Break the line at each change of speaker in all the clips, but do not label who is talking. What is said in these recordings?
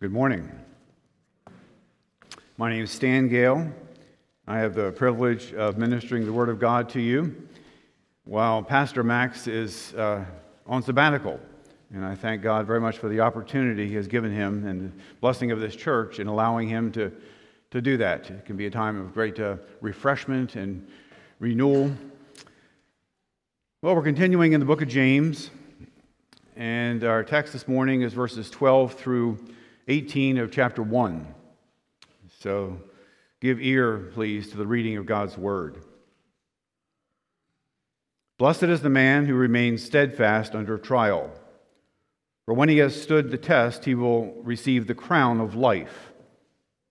Good morning. My name is Stan Gale. I have the privilege of ministering the Word of God to you while Pastor Max is uh, on sabbatical. And I thank God very much for the opportunity He has given him and the blessing of this church in allowing him to, to do that. It can be a time of great uh, refreshment and renewal. Well, we're continuing in the book of James, and our text this morning is verses 12 through 18 of chapter 1. So give ear, please, to the reading of God's word. Blessed is the man who remains steadfast under trial, for when he has stood the test, he will receive the crown of life,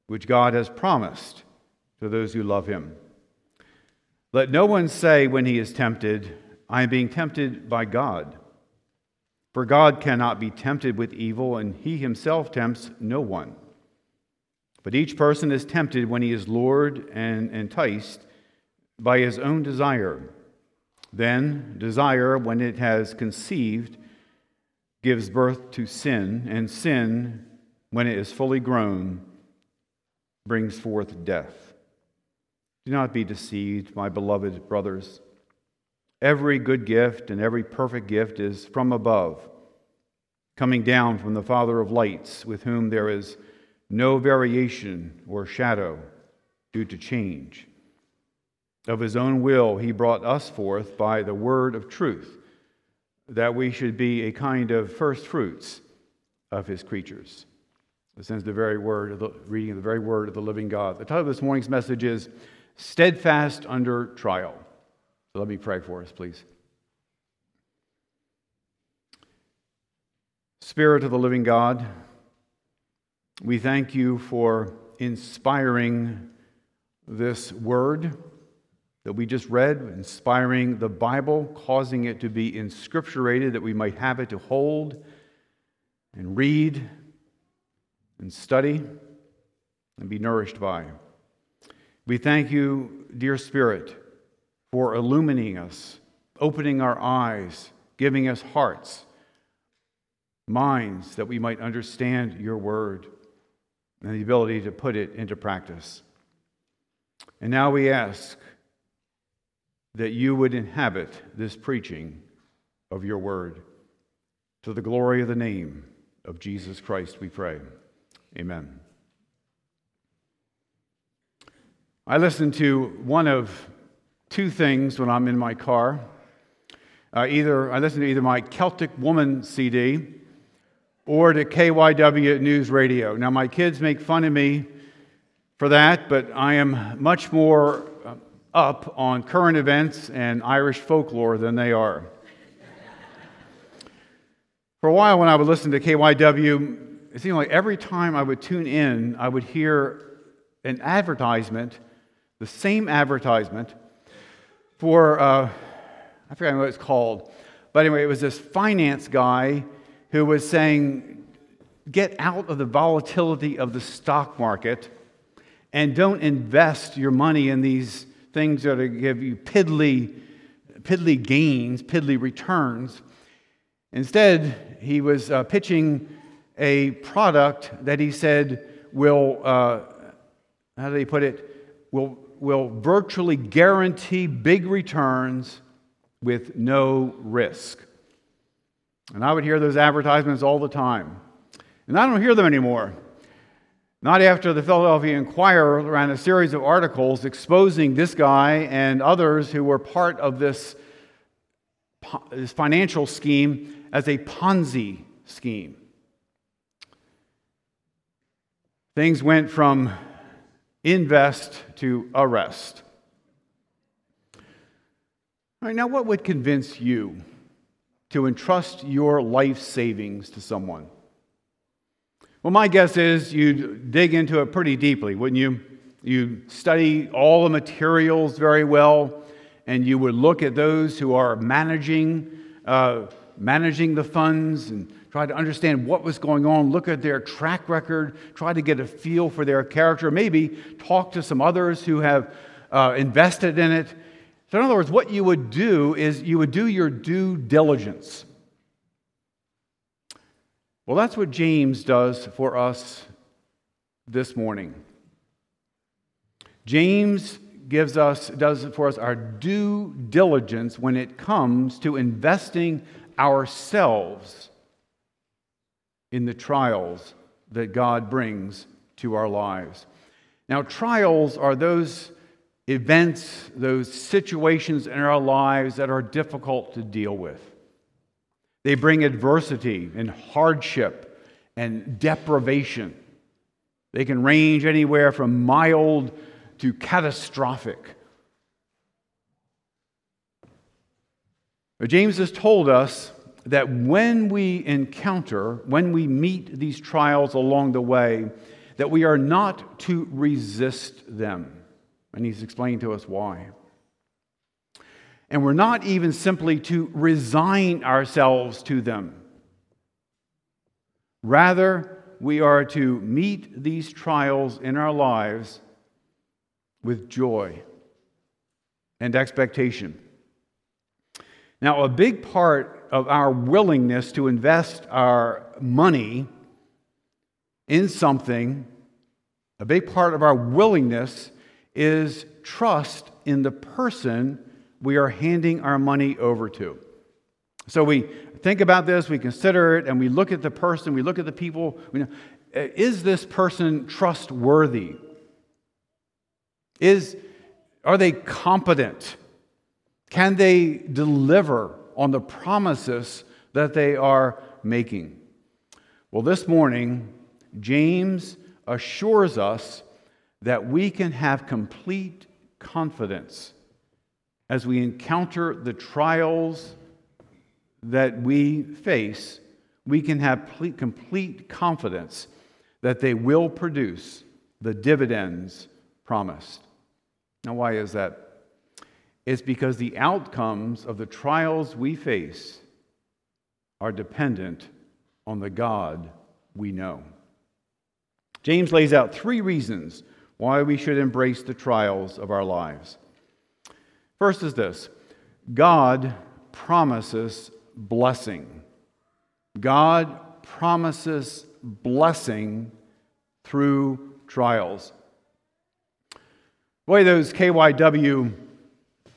which God has promised to those who love him. Let no one say when he is tempted, I am being tempted by God. For God cannot be tempted with evil, and he himself tempts no one. But each person is tempted when he is lured and enticed by his own desire. Then, desire, when it has conceived, gives birth to sin, and sin, when it is fully grown, brings forth death. Do not be deceived, my beloved brothers. Every good gift and every perfect gift is from above, coming down from the Father of lights, with whom there is no variation or shadow due to change. Of his own will, he brought us forth by the word of truth, that we should be a kind of first fruits of his creatures. This is the very word of the reading of the very word of the living God. The title of this morning's message is Steadfast Under Trial. Let me pray for us, please. Spirit of the living God, we thank you for inspiring this word that we just read, inspiring the Bible, causing it to be inscripturated that we might have it to hold and read and study and be nourished by. We thank you, dear Spirit, for illumining us, opening our eyes, giving us hearts, minds that we might understand your word and the ability to put it into practice. And now we ask that you would inhabit this preaching of your word. To the glory of the name of Jesus Christ, we pray. Amen. I listened to one of two things when I'm in my car. Uh, either I listen to either my Celtic Woman CD or to KYW News Radio. Now, my kids make fun of me for that, but I am much more uh, up on current events and Irish folklore than they are. For a while, when I would listen to KYW, it seemed like every time I would tune in, I would hear an advertisement, the same advertisement, for, uh, I forget what it's called, but anyway, it was this finance guy who was saying, get out of the volatility of the stock market and don't invest your money in these things that give you piddly, piddly gains, piddly returns. Instead, he was uh, pitching a product that he said will, uh, how did he put it, will, will virtually guarantee big returns with no risk. And I would hear those advertisements all the time. And I don't hear them anymore. Not after the Philadelphia Inquirer ran a series of articles exposing this guy and others who were part of this, this financial scheme as a Ponzi scheme. Things went from invest to arrest. All right, now, what would convince you to entrust your life savings to someone? Well, my guess is you'd dig into it pretty deeply, wouldn't you? You study all the materials very well, and you would look at those who are managing, uh, managing the funds and try to understand what was going on, look at their track record, try to get a feel for their character, maybe talk to some others who have uh, invested in it so, in other words, what you would do is you would do your due diligence. Well, that's what James does for us this morning. James gives us does for us our due diligence when it comes to investing ourselves in the trials that God brings to our lives. Now, trials are those events, those situations in our lives that are difficult to deal with. They bring adversity and hardship and deprivation. They can range anywhere from mild to catastrophic. But James has told us that when we encounter, when we meet these trials along the way, that we are not to resist them. And he's explained to us why. And we're not even simply to resign ourselves to them. Rather, we are to meet these trials in our lives with joy and expectation. Now, a big part of our willingness to invest our money in something, a big part of our willingness is trust in the person we are handing our money over to. So we think about this, we consider it, and we look at the person, we look at the people. Know, uh, is this person trustworthy? Is, are they competent? Can they deliver on the promises that they are making? Well, this morning, James assures us that we can have complete confidence as we encounter the trials that we face. We can have complete confidence that they will produce the dividends promised. Now, why is that? It's because the outcomes of the trials we face are dependent on the God we know. James lays out three reasons why we should embrace the trials of our lives. First is this God promises blessing. God promises blessing through trials. Way those KYW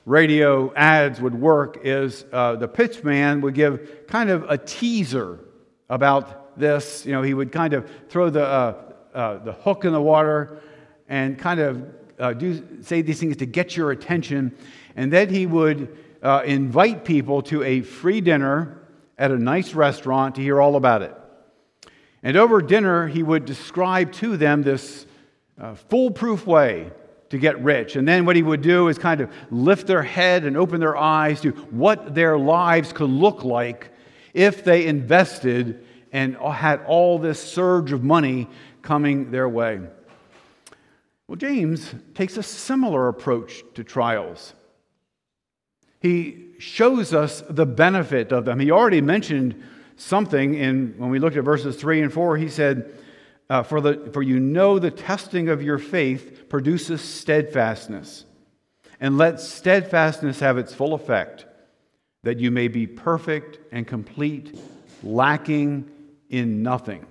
radio ads would work is uh, the pitchman would give kind of a teaser about this. You know, he would kind of throw the, uh, uh, the hook in the water and kind of uh, do, say these things to get your attention. And then he would uh, invite people to a free dinner at a nice restaurant to hear all about it. And over dinner, he would describe to them this uh, foolproof way to get rich. And then what he would do is kind of lift their head and open their eyes to what their lives could look like if they invested and had all this surge of money coming their way. Well, James takes a similar approach to trials. He shows us the benefit of them. He already mentioned something in when we looked at verses 3 and 4. He said, uh, for, the, for you know the testing of your faith produces steadfastness. And let steadfastness have its full effect, that you may be perfect and complete, lacking in nothing.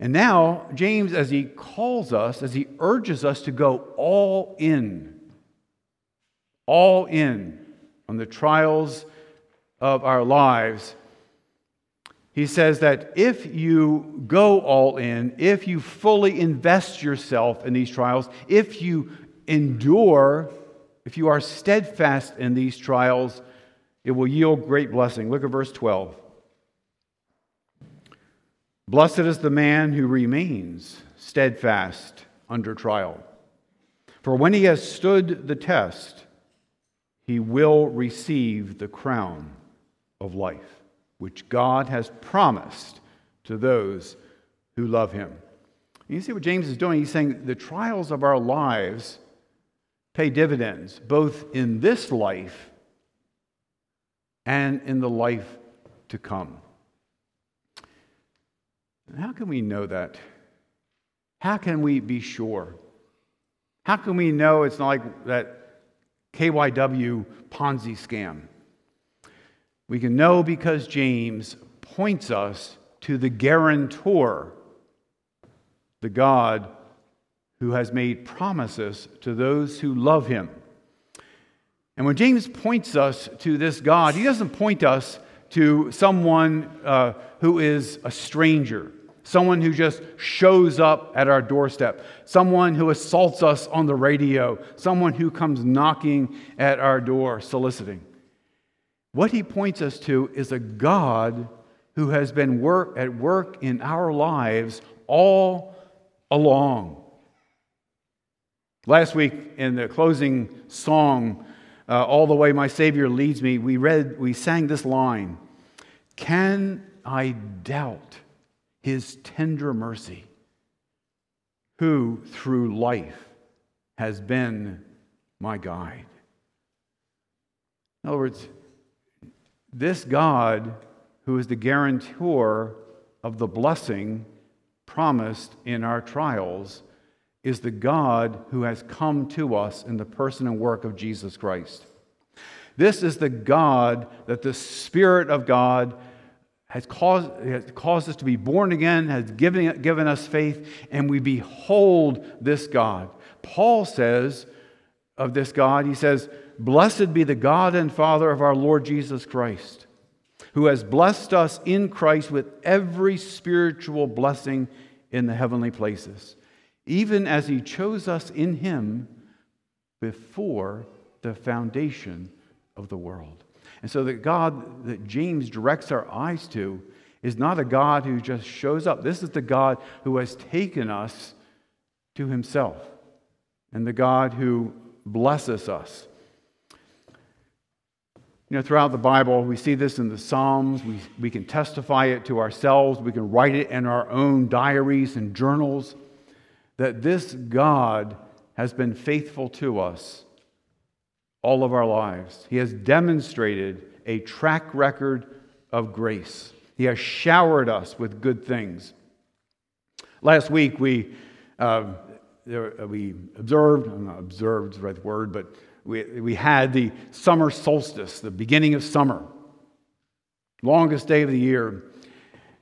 And now, James, as he calls us, as he urges us to go all in, all in on the trials of our lives, he says that if you go all in, if you fully invest yourself in these trials, if you endure, if you are steadfast in these trials, it will yield great blessing. Look at verse 12. Blessed is the man who remains steadfast under trial. For when he has stood the test, he will receive the crown of life which God has promised to those who love him. You see what James is doing? He's saying the trials of our lives pay dividends, both in this life and in the life to come. How can we know that? How can we be sure? How can we know it's not like that KYW Ponzi scam? We can know because James points us to the guarantor, the God who has made promises to those who love him. And when James points us to this God, he doesn't point us to someone uh, who is a stranger, someone who just shows up at our doorstep, someone who assaults us on the radio, someone who comes knocking at our door soliciting. What he points us to is a God who has been work, at work in our lives all along. Last week, in the closing song, uh, All the Way My Savior Leads Me, we read, we sang this line Can I doubt his tender mercy, who through life has been my guide? In other words, this God who is the guarantor of the blessing promised in our trials, is the God who has come to us in the person and work of Jesus Christ. This is the God that the Spirit of God has caused, has caused us to be born again, has given, given us faith, and we behold this God. Paul says of this God, he says, Blessed be the God and Father of our Lord Jesus Christ who has blessed us in Christ with every spiritual blessing in the heavenly places, even as he chose us in him before the foundation of the world. And so, the God that James directs our eyes to is not a God who just shows up. This is the God who has taken us to himself and the God who blesses us. You know, throughout the Bible, we see this in the Psalms. We, we can testify it to ourselves. We can write it in our own diaries and journals that this God has been faithful to us all of our lives. He has demonstrated a track record of grace, He has showered us with good things. Last week, we, uh, we observed, not observed is the right word, but we, we had the summer solstice, the beginning of summer, longest day of the year.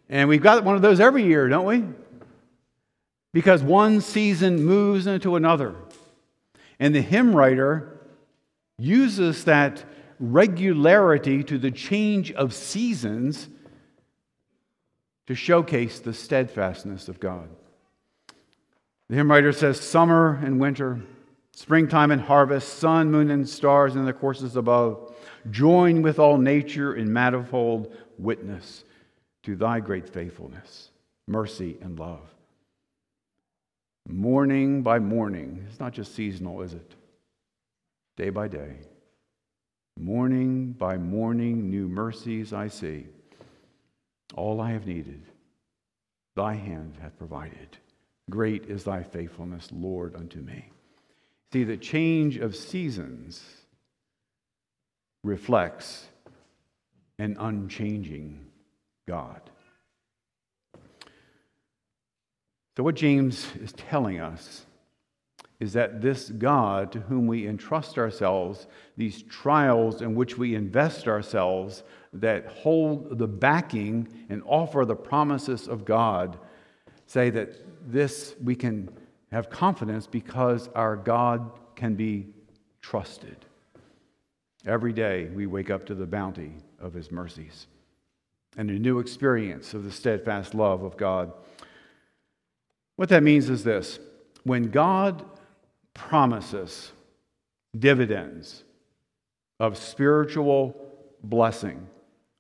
And we've got one of those every year, don't we? Because one season moves into another. And the hymn writer uses that regularity to the change of seasons to showcase the steadfastness of God. The hymn writer says, Summer and winter, Springtime and harvest, sun, moon, and stars in the courses above, join with all nature in manifold witness to thy great faithfulness, mercy, and love. Morning by morning, it's not just seasonal, is it? Day by day. Morning by morning, new mercies I see. All I have needed, thy hand hath provided. Great is thy faithfulness, Lord, unto me. See, the change of seasons reflects an unchanging God. So, what James is telling us is that this God to whom we entrust ourselves, these trials in which we invest ourselves that hold the backing and offer the promises of God, say that this we can have confidence because our God can be trusted. Every day we wake up to the bounty of his mercies and a new experience of the steadfast love of God. What that means is this when God promises dividends of spiritual blessing,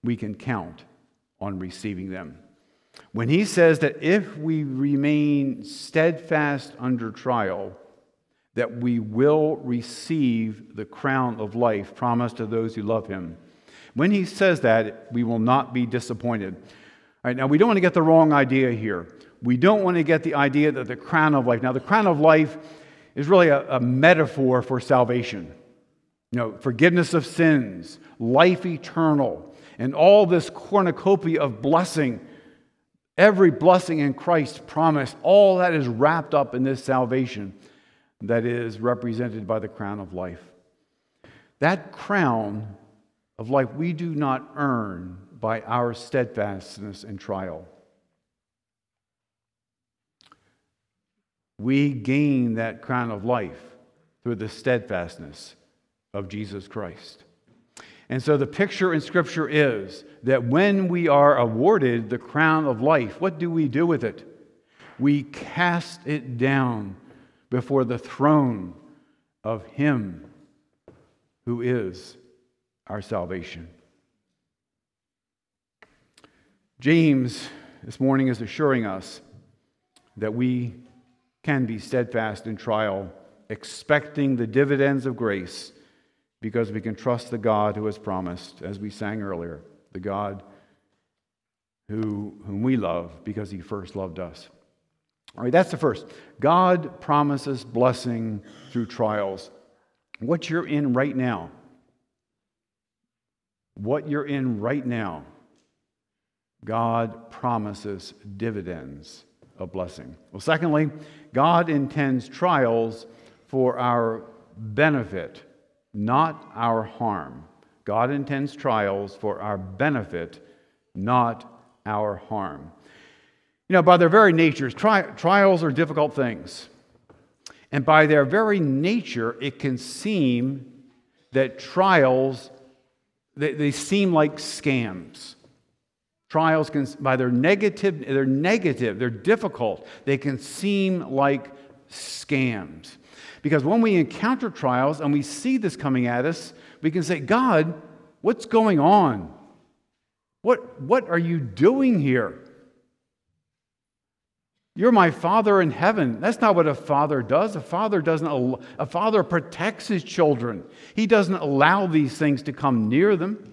we can count on receiving them. When he says that if we remain steadfast under trial, that we will receive the crown of life promised to those who love him. When he says that, we will not be disappointed. All right, now we don't want to get the wrong idea here. We don't want to get the idea that the crown of life, now the crown of life is really a, a metaphor for salvation. You know, forgiveness of sins, life eternal, and all this cornucopia of blessing Every blessing in Christ promised, all that is wrapped up in this salvation that is represented by the crown of life. That crown of life we do not earn by our steadfastness in trial. We gain that crown of life through the steadfastness of Jesus Christ. And so the picture in Scripture is that when we are awarded the crown of life, what do we do with it? We cast it down before the throne of Him who is our salvation. James this morning is assuring us that we can be steadfast in trial, expecting the dividends of grace because we can trust the God who has promised, as we sang earlier, the God who, whom we love because he first loved us. All right, that's the first. God promises blessing through trials. What you're in right now, what you're in right now, God promises dividends of blessing. Well, secondly, God intends trials for our benefit, not our harm. God intends trials for our benefit, not our harm. You know, by their very natures, tri- trials are difficult things. And by their very nature, it can seem that trials, they, they seem like scams. Trials can, by their negative, they're negative, they're difficult, they can seem like scams. Because when we encounter trials and we see this coming at us, we can say, God, what's going on? What, what are you doing here? You're my father in heaven. That's not what a father does. A father doesn't a father protects his children. He doesn't allow these things to come near them.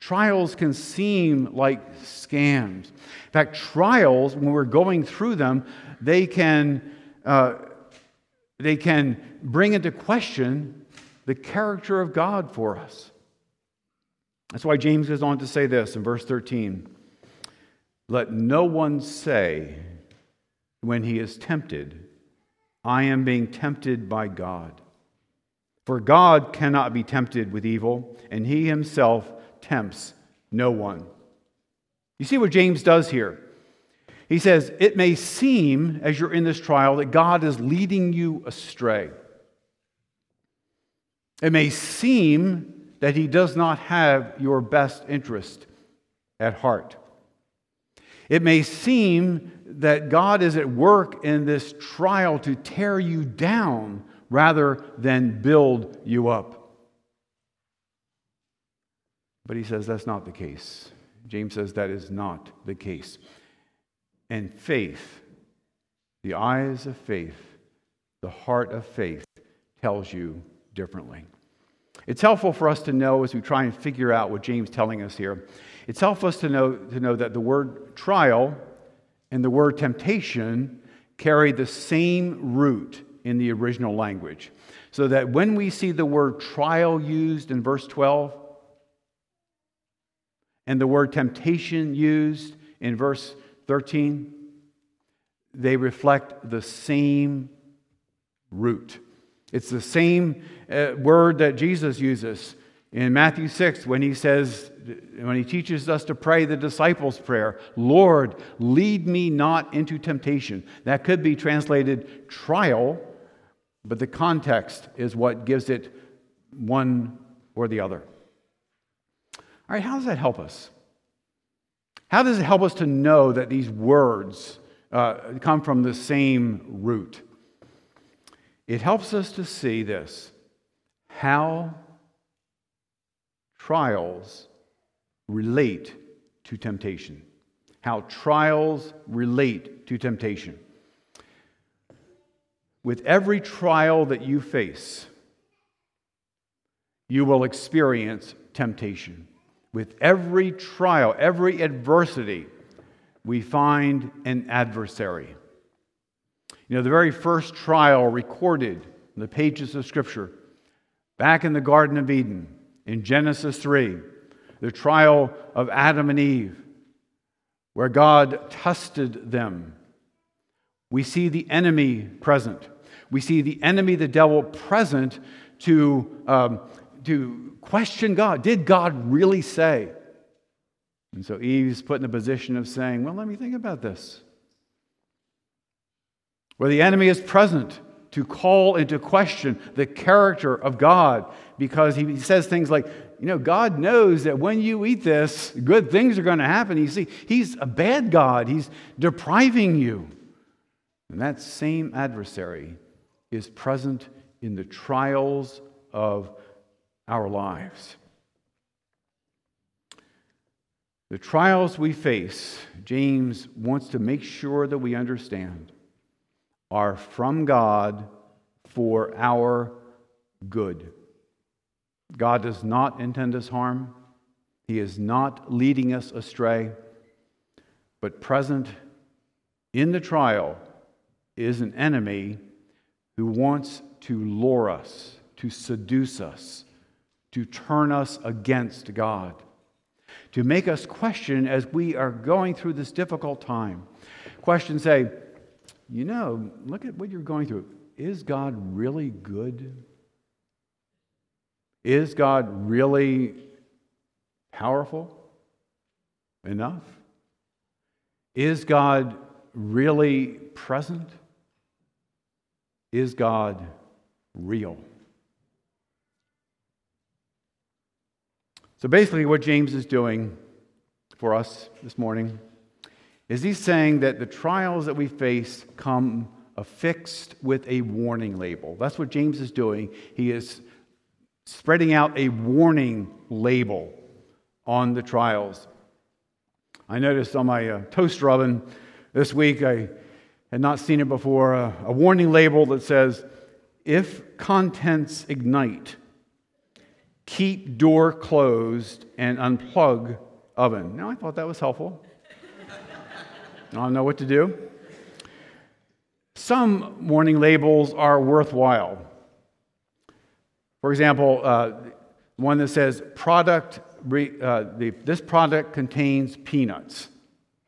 Trials can seem like scams. In fact, trials, when we're going through them, they can, uh, they can bring into question the character of God for us. That's why James goes on to say this in verse 13 Let no one say when he is tempted, I am being tempted by God. For God cannot be tempted with evil, and he himself tempts no one. You see what James does here? He says, It may seem, as you're in this trial, that God is leading you astray. It may seem that He does not have your best interest at heart. It may seem that God is at work in this trial to tear you down rather than build you up. But he says that's not the case. James says that is not the case. And faith, the eyes of faith, the heart of faith tells you differently. It's helpful for us to know as we try and figure out what James is telling us here. It's helpful us to know, to know that the word trial and the word temptation carry the same root in the original language. So that when we see the word trial used in verse 12, and the word temptation used in verse 13, they reflect the same root. It's the same uh, word that Jesus uses in Matthew 6 when he says, when he teaches us to pray the disciples' prayer, Lord, lead me not into temptation. That could be translated trial, but the context is what gives it one or the other. All right, how does that help us? How does it help us to know that these words uh, come from the same root? It helps us to see this how trials relate to temptation. How trials relate to temptation. With every trial that you face, you will experience temptation. With every trial, every adversity, we find an adversary. You know, the very first trial recorded in the pages of Scripture, back in the Garden of Eden, in Genesis 3, the trial of Adam and Eve, where God tested them. We see the enemy present. We see the enemy, the devil, present to, um, to question God. Did God really say? And so Eve's put in the position of saying, Well, let me think about this. where the enemy is present to call into question the character of God because he says things like, you know, God knows that when you eat this, good things are going to happen. You see, he's a bad God, he's depriving you. And that same adversary is present in the trials of our lives. The trials we face, James wants to make sure that we understand, are from God for our good. God does not intend us harm. He is not leading us astray. But present in the trial is an enemy who wants to lure us, to seduce us, to turn us against God, to make us question as we are going through this difficult time. Questions say, you know, look at what you're going through. Is God really good? Is God really powerful enough? Is God really present? Is God real? So basically, what James is doing for us this morning is he's saying that the trials that we face come affixed with a warning label. That's what James is doing. He is spreading out a warning label on the trials. I noticed on my uh, toaster oven this week, I had not seen it before, uh, a warning label that says, if contents ignite, keep door closed and unplug oven. Now, I thought that was helpful. I don't know what to do. Some warning labels are worthwhile. For example, uh, one that says product, uh, the, this product contains peanuts.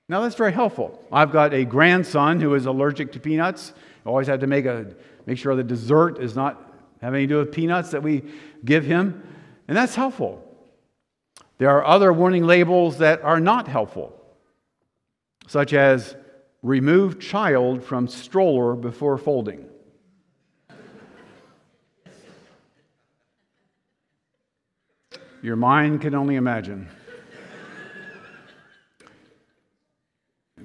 Now that's very helpful. I've got a grandson who is allergic to peanuts. I always have to make, a, make sure the dessert is not having to do with peanuts that we give him, and that's helpful. There are other warning labels that are not helpful, such as remove child from stroller before folding. Your mind can only imagine.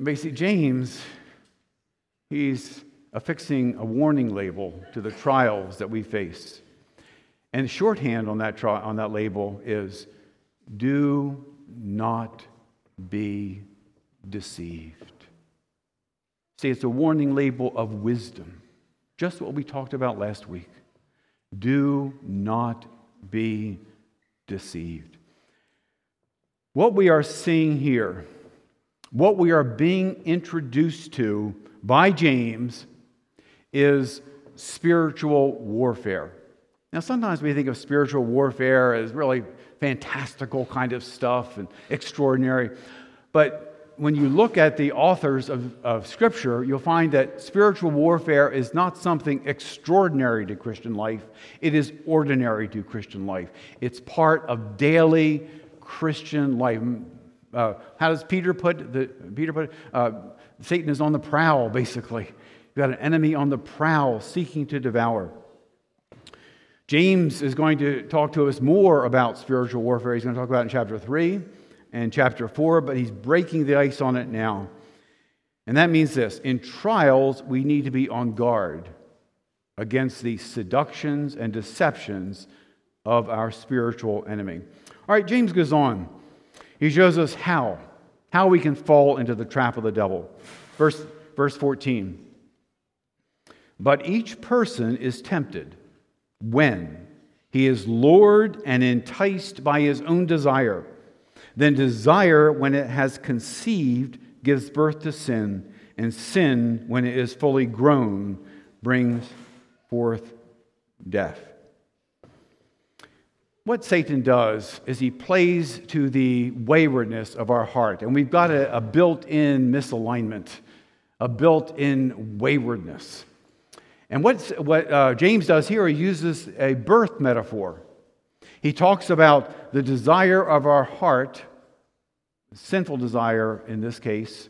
Basically, James, he's affixing a warning label to the trials that we face. And shorthand on that, tri- on that label is do not be deceived. See, it's a warning label of wisdom, just what we talked about last week. Do not be deceived. What we are seeing here, what we are being introduced to by James, is spiritual warfare. Now, sometimes we think of spiritual warfare as really fantastical kind of stuff and extraordinary. But when you look at the authors of, of Scripture, you'll find that spiritual warfare is not something extraordinary to Christian life, it is ordinary to Christian life. It's part of daily Christian life. Uh, how does Peter put the Peter put uh, Satan is on the prowl, basically. You've got an enemy on the prowl seeking to devour. James is going to talk to us more about spiritual warfare. He's going to talk about in chapter 3 and chapter 4, but he's breaking the ice on it now. And that means this in trials, we need to be on guard against the seductions and deceptions of our spiritual enemy. All right, James goes on. He shows us how, how we can fall into the trap of the devil. Verse, verse 14. But each person is tempted when he is lured and enticed by his own desire. Then desire, when it has conceived, gives birth to sin, and sin, when it is fully grown, brings forth death. What Satan does is he plays to the waywardness of our heart, and we've got a, a built in misalignment, a built in waywardness. And what's, what uh, James does here, he uses a birth metaphor. He talks about the desire of our heart, sinful desire in this case,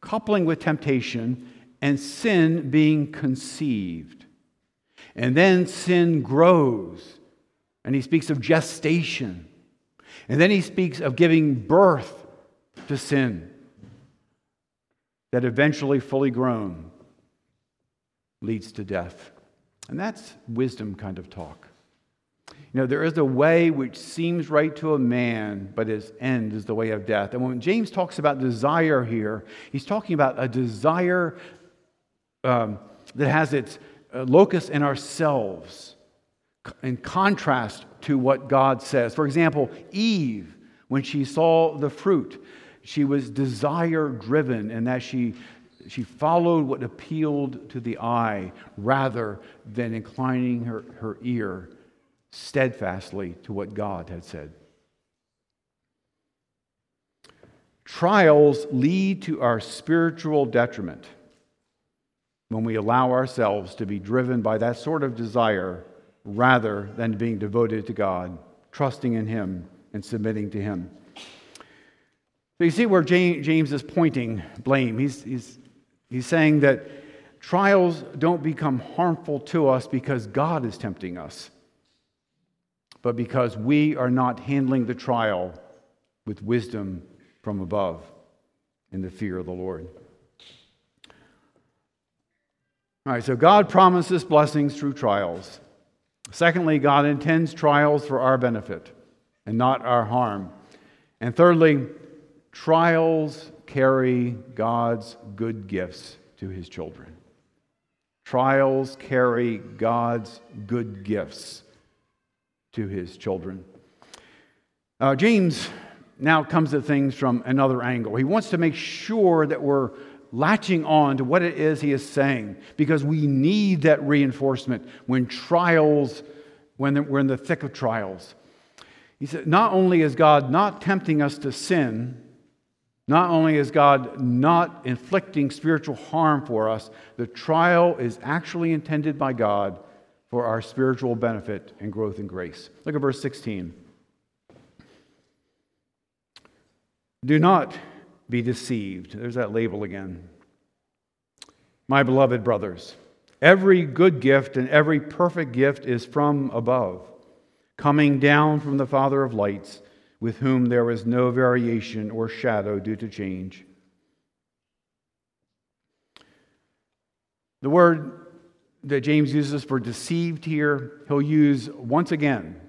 coupling with temptation, and sin being conceived. And then sin grows, and he speaks of gestation. And then he speaks of giving birth to sin that eventually, fully grown, leads to death. And that's wisdom kind of talk. You know, there is a way which seems right to a man, but its end is the way of death. And when James talks about desire here, he's talking about a desire um, that has its uh, locus in ourselves in contrast to what God says. For example, Eve, when she saw the fruit, she was desire driven and that she she followed what appealed to the eye rather than inclining her, her ear steadfastly to what God had said. Trials lead to our spiritual detriment when we allow ourselves to be driven by that sort of desire rather than being devoted to God, trusting in Him, and submitting to Him. So you see where James is pointing blame. He's, he's, he's saying that trials don't become harmful to us because God is tempting us, but because we are not handling the trial with wisdom from above in the fear of the Lord. All right, so God promises blessings through trials. Secondly, God intends trials for our benefit and not our harm. And thirdly, trials carry God's good gifts to his children. Trials carry God's good gifts to his children. Uh, James now comes at things from another angle. He wants to make sure that we're latching on to what it is he is saying because we need that reinforcement when trials, when we're in the thick of trials. He said, not only is God not tempting us to sin, not only is God not inflicting spiritual harm for us, the trial is actually intended by God for our spiritual benefit and growth in grace. Look at verse 16. Do not be deceived. There's that label again. My beloved brothers, every good gift and every perfect gift is from above, coming down from the Father of lights, with whom there is no variation or shadow due to change. The word that James uses for deceived here, he'll use once again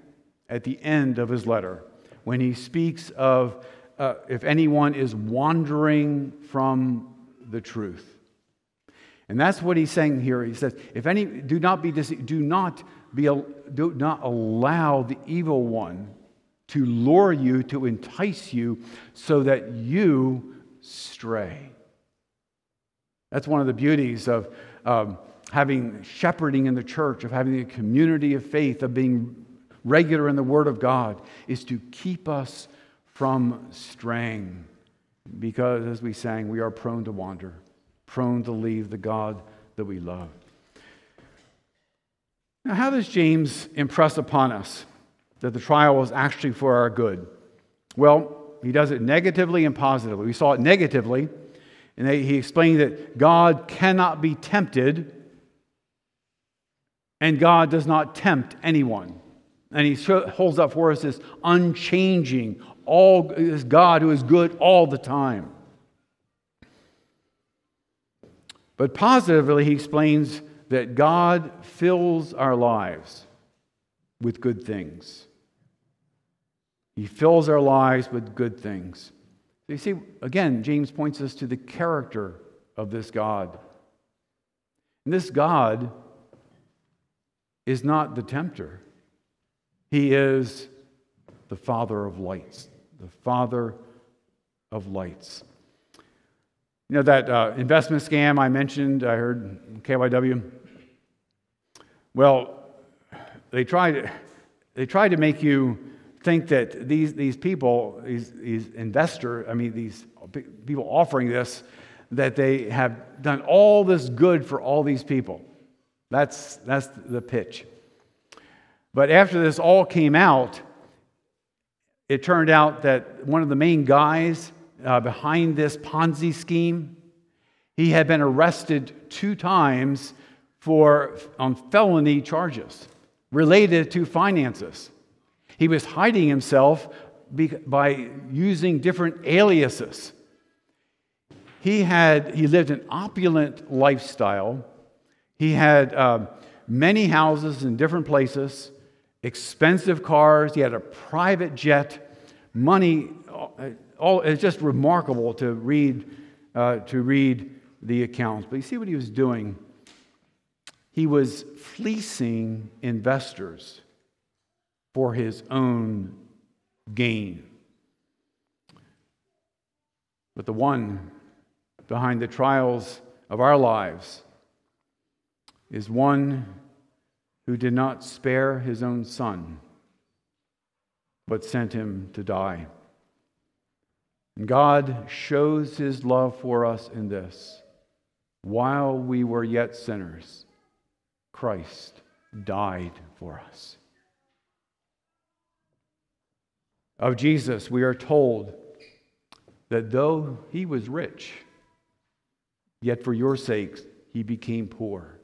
at the end of his letter when he speaks of uh, if anyone is wandering from the truth. And that's what he's saying here. He says, if any, do not be deceived, do not be, do not allow the evil one to lure you, to entice you, so that you stray. That's one of the beauties of um, having shepherding in the church, of having a community of faith, of being regular in the Word of God, is to keep us from straying. Because, as we sang, we are prone to wander, prone to leave the God that we love. Now, how does James impress upon us that the trial was actually for our good? Well, he does it negatively and positively. We saw it negatively, and he explained that God cannot be tempted, and God does not tempt anyone. And he holds up for us this unchanging, all this God who is good all the time. But positively, he explains that God fills our lives with good things. He fills our lives with good things. You see, again, James points us to the character of this God. And this God is not the tempter, He is the Father of lights the Father of lights. You know that uh, investment scam I mentioned, I heard KYW? Well, they tried, they tried to make you think that these, these people, these, these investors, I mean, these people offering this, that they have done all this good for all these people. That's, that's the pitch. But after this all came out, it turned out that one of the main guys uh, behind this Ponzi scheme, He had been arrested two times for, on felony charges related to finances. He was hiding himself by using different aliases. He had he lived an opulent lifestyle. He had uh, many houses in different places, expensive cars. He had a private jet, money. All, it's just remarkable to read uh, to read the accounts. But you see what he was doing? He was fleecing investors for his own gain. But the one behind the trials of our lives is one who did not spare his own son, but sent him to die. And God shows his love for us in this while we were yet sinners, Christ died for us. Of Jesus, we are told that though he was rich, yet for your sakes he became poor,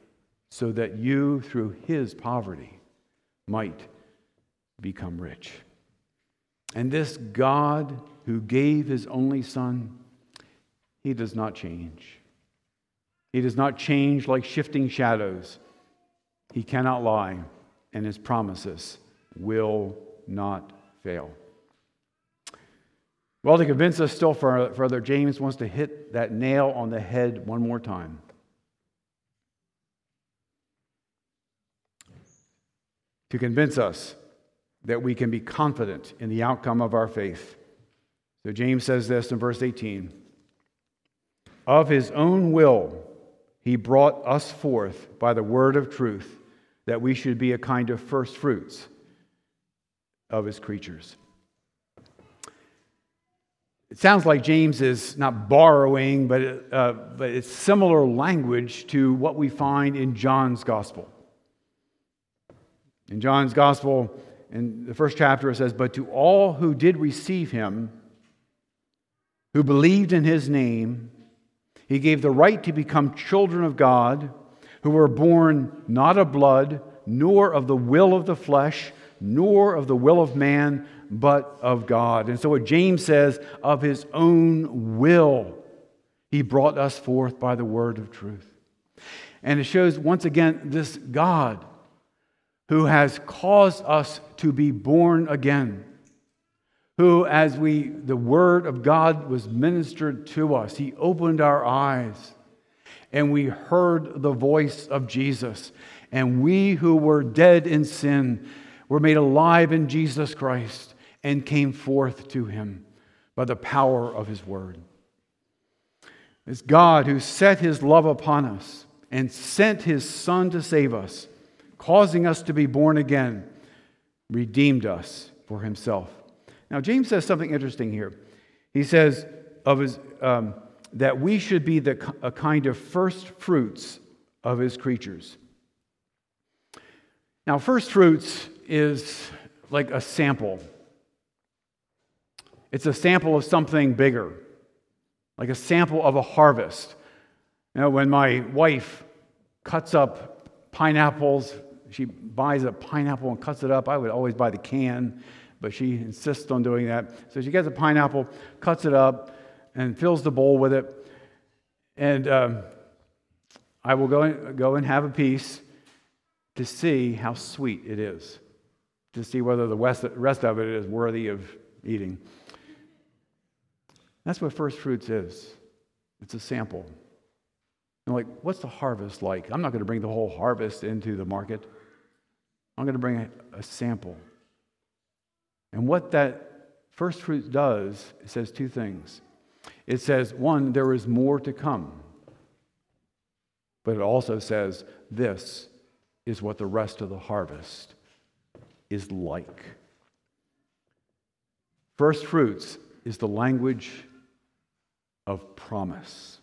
so that you, through his poverty, might become rich. And this God who gave his only Son, he does not change. He does not change like shifting shadows. He cannot lie, and his promises will not fail. Well, to convince us still further, James wants to hit that nail on the head one more time. To convince us that we can be confident in the outcome of our faith. So James says this in verse 18 Of his own will, he brought us forth by the word of truth, that we should be a kind of first fruits of his creatures. It sounds like James is not borrowing, but, uh, but it's similar language to what we find in John's gospel. In John's gospel, in the first chapter, it says, But to all who did receive him, who believed in his name, he gave the right to become children of God, who were born not of blood, nor of the will of the flesh, nor of the will of man, but of God. And so, what James says, of his own will, he brought us forth by the word of truth. And it shows once again this God who has caused us to be born again who, as we, the word of God was ministered to us, he opened our eyes and we heard the voice of Jesus. And we who were dead in sin were made alive in Jesus Christ and came forth to him by the power of his word. It's God who set his love upon us and sent his Son to save us, causing us to be born again, redeemed us for himself. Now, James says something interesting here. He says of his, um, that we should be the, a kind of first fruits of his creatures. Now, first fruits is like a sample. It's a sample of something bigger, like a sample of a harvest. Know, when my wife cuts up pineapples, she buys a pineapple and cuts it up. I would always buy the can but she insists on doing that. So she gets a pineapple, cuts it up, and fills the bowl with it. And um, I will go and, go and have a piece to see how sweet it is, to see whether the rest of it is worthy of eating. That's what first fruits is it's a sample. And like, what's the harvest like? I'm not going to bring the whole harvest into the market. I'm going to bring a, a sample. And what that first fruit does, it says two things. It says, one, there is more to come. But it also says, this is what the rest of the harvest is like. First fruits is the language of promise.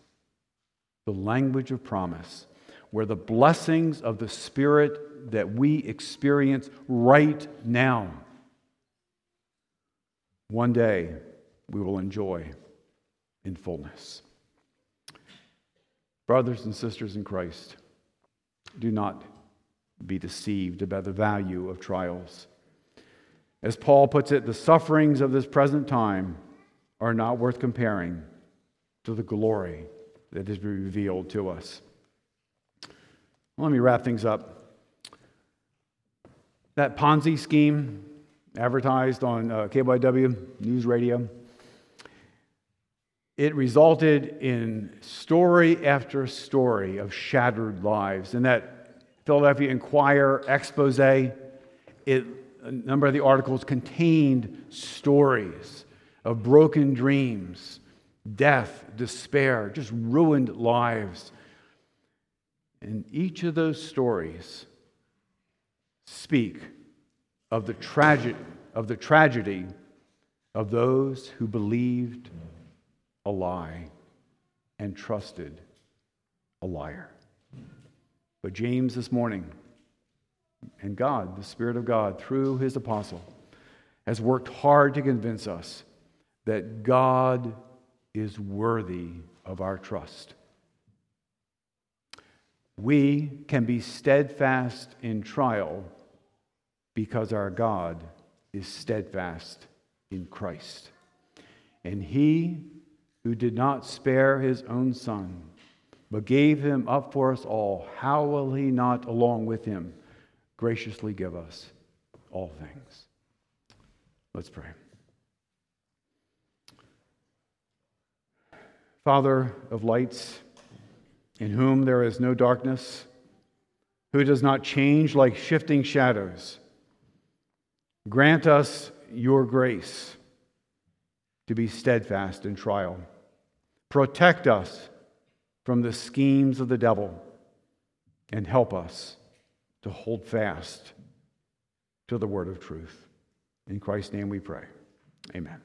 The language of promise, where the blessings of the Spirit that we experience right now one day we will enjoy in fullness. Brothers and sisters in Christ, do not be deceived about the value of trials. As Paul puts it, the sufferings of this present time are not worth comparing to the glory that is revealed to us. Let me wrap things up. That Ponzi scheme advertised on uh, KYW News Radio, it resulted in story after story of shattered lives. In that Philadelphia Inquirer expose, it, a number of the articles contained stories of broken dreams, death, despair, just ruined lives. And each of those stories speak of the, trage- of the tragedy of those who believed a lie and trusted a liar. But James this morning, and God, the Spirit of God, through his apostle, has worked hard to convince us that God is worthy of our trust. We can be steadfast in trial because our God is steadfast in Christ. And he who did not spare his own son, but gave him up for us all, how will he not, along with him, graciously give us all things? Let's pray. Father of lights, in whom there is no darkness, who does not change like shifting shadows, grant us your grace to be steadfast in trial. Protect us from the schemes of the devil and help us to hold fast to the word of truth. In Christ's name we pray. Amen.